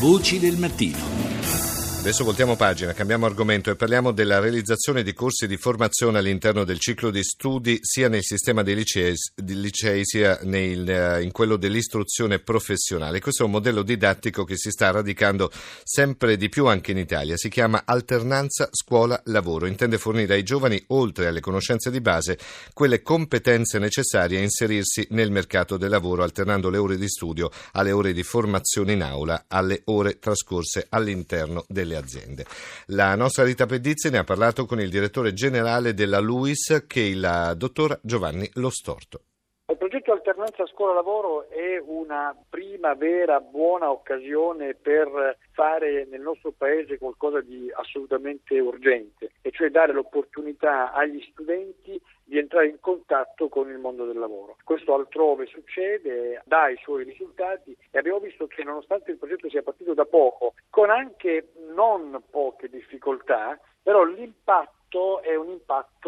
Voci del mattino. Adesso voltiamo pagina, cambiamo argomento e parliamo della realizzazione di corsi di formazione all'interno del ciclo di studi sia nel sistema dei licei, licei sia nel, eh, in quello dell'istruzione professionale. Questo è un modello didattico che si sta radicando sempre di più anche in Italia. Si chiama alternanza scuola-lavoro. Intende fornire ai giovani, oltre alle conoscenze di base, quelle competenze necessarie a inserirsi nel mercato del lavoro, alternando le ore di studio alle ore di formazione in aula, alle ore trascorse all'interno delle aziende. La nostra Rita Pedizzi ne ha parlato con il direttore generale della LUIS, che è il dottor Giovanni Lostorto. Il progetto Alternanza Scuola-Lavoro è una prima vera buona occasione per fare nel nostro Paese qualcosa di assolutamente urgente, e cioè dare l'opportunità agli studenti di entrare in contatto con il mondo del lavoro. Questo altrove succede, dà i suoi risultati e abbiamo visto che nonostante il progetto sia partito da poco, con anche non poche difficoltà, però l'impatto impatto è un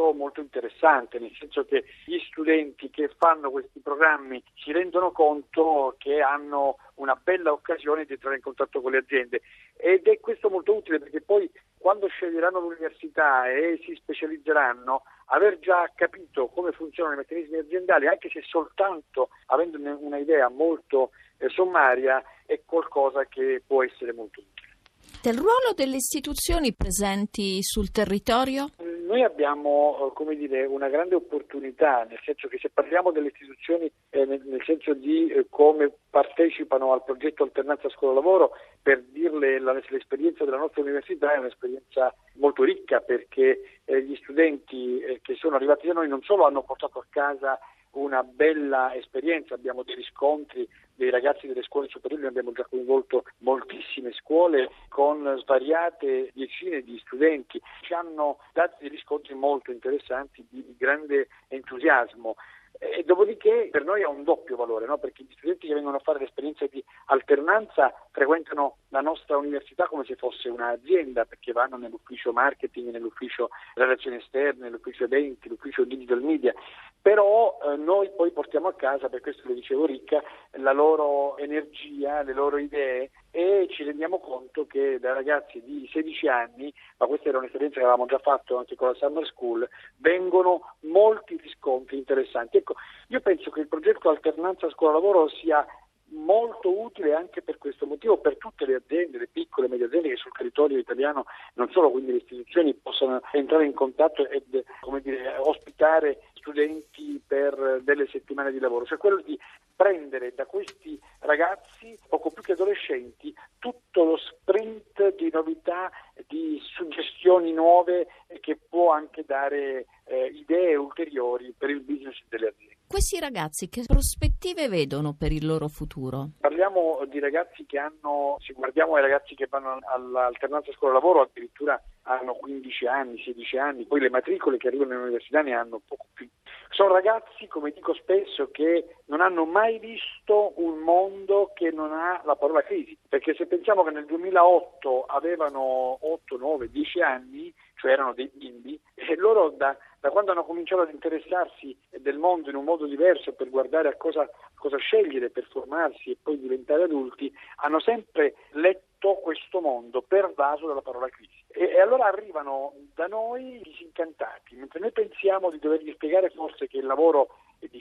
impatto molto interessante, nel senso che gli studenti che fanno questi programmi si rendono conto che hanno una bella occasione di entrare in contatto con le aziende ed è questo molto utile perché poi quando sceglieranno l'università e si specializzeranno, aver già capito come funzionano i meccanismi aziendali, anche se soltanto avendo un'idea molto eh, sommaria, è qualcosa che può essere molto utile. Del ruolo delle istituzioni presenti sul territorio? Noi abbiamo eh, dire, una grande opportunità, nel senso che se parliamo delle istituzioni eh, nel, nel, senso di eh, come partecipano al progetto Alternanza Scuola-Lavoro, per dirle la, l'esperienza della nostra università è un'esperienza molto ricca perché eh, gli studenti eh, che sono arrivati da noi non solo hanno portato a casa una bella esperienza, abbiamo dei riscontri dei ragazzi delle scuole superiori, noi abbiamo già coinvolto moltissime scuole con svariate decine di studenti, ci hanno dato dei riscontri molto interessanti di grande entusiasmo. E dopodiché per noi ha un doppio valore, no? perché gli studenti che vengono a fare l'esperienza di alternanza frequentano la nostra università come se fosse un'azienda, perché vanno nell'ufficio marketing, nell'ufficio relazioni esterne, nell'ufficio eventi, l'ufficio digital media, però eh, noi poi portiamo a casa, per questo le dicevo ricca, la loro energia, le loro idee e ci rendiamo conto che da ragazzi di 16 anni, ma questa era un'esperienza che avevamo già fatto anche con la Summer School, vengono molti riscontri interessanti. Ecco, io penso che il progetto Alternanza Scuola-Lavoro sia molto utile anche per questo motivo per tutte le aziende, le piccole e medie aziende che sul territorio italiano, non solo quindi le istituzioni, possano entrare in contatto ed dire, ospitare studenti per delle settimane di lavoro, cioè quello di prendere da questi ragazzi, poco più che adolescenti, tutto lo sprint di novità, di suggestioni nuove che può anche dare eh, idee ulteriori per il business delle aziende. Questi ragazzi che prospettive vedono per il loro futuro? Parliamo di ragazzi che hanno, se guardiamo ai ragazzi che vanno all'alternanza scuola-lavoro, addirittura hanno 15 anni, 16 anni, poi le matricole che arrivano all'università ne hanno poco più. Sono ragazzi, come dico spesso, che non hanno mai visto un mondo che non ha la parola crisi, perché se pensiamo che nel 2008 avevano 8, 9, 10 anni, cioè erano dei bimbi, e loro da, da, quando hanno cominciato ad interessarsi del mondo in un modo diverso per guardare a cosa, cosa scegliere per formarsi e poi diventare adulti, hanno sempre letto questo mondo pervaso dalla parola crisi. E, e, allora arrivano da noi disincantati, mentre noi pensiamo di dovergli spiegare forse che il lavoro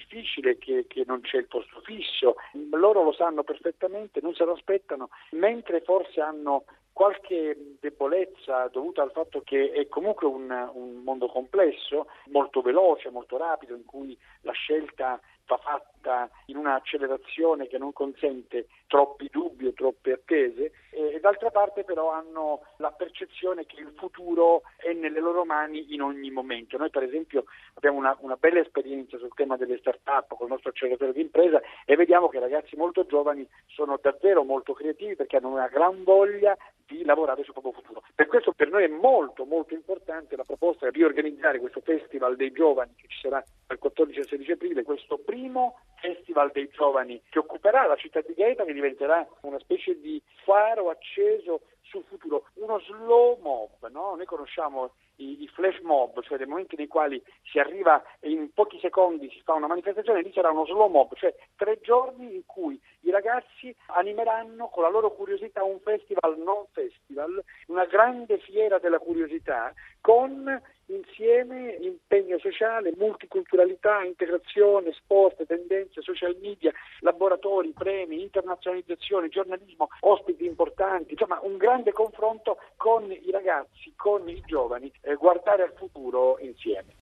difficile, che, che, non c'è il posto fisso, loro lo sanno perfettamente, non se lo aspettano, mentre forse hanno qualche debolezza dovuta al fatto che è comunque un, un mondo complesso, molto veloce, molto rapido, in cui la scelta va fatta in un'accelerazione che non consente troppi dubbi o troppe attese e, d'altra parte però hanno la percezione che il futuro è nelle loro mani in ogni momento. Noi per esempio abbiamo una, una bella esperienza sul tema delle start-up con il nostro acceleratore di impresa e vediamo che ragazzi molto giovani sono davvero molto creativi perché hanno una gran voglia lavorare sul proprio futuro. Per questo per noi è molto molto importante la proposta di riorganizzare questo Festival dei Giovani che ci sarà dal 14 al 16 aprile, questo primo Festival dei Giovani che occuperà la città di Gaeta che diventerà una specie di faro acceso sul futuro, uno slow mob, no? noi conosciamo i, i, flash mob, cioè dei momenti nei quali si arriva e in pochi secondi si fa una manifestazione, lì sarà uno slow mob, cioè tre giorni in cui i ragazzi animeranno con la loro curiosità un festival non festival, una grande fiera della curiosità con insieme impegno sociale, multiculturalità, integrazione, sport, tendenze, social media, laboratori, premi, internazionalizzazione, giornalismo, ospiti importanti, insomma un grande confronto con i ragazzi, con i giovani, eh, guardare al futuro insieme.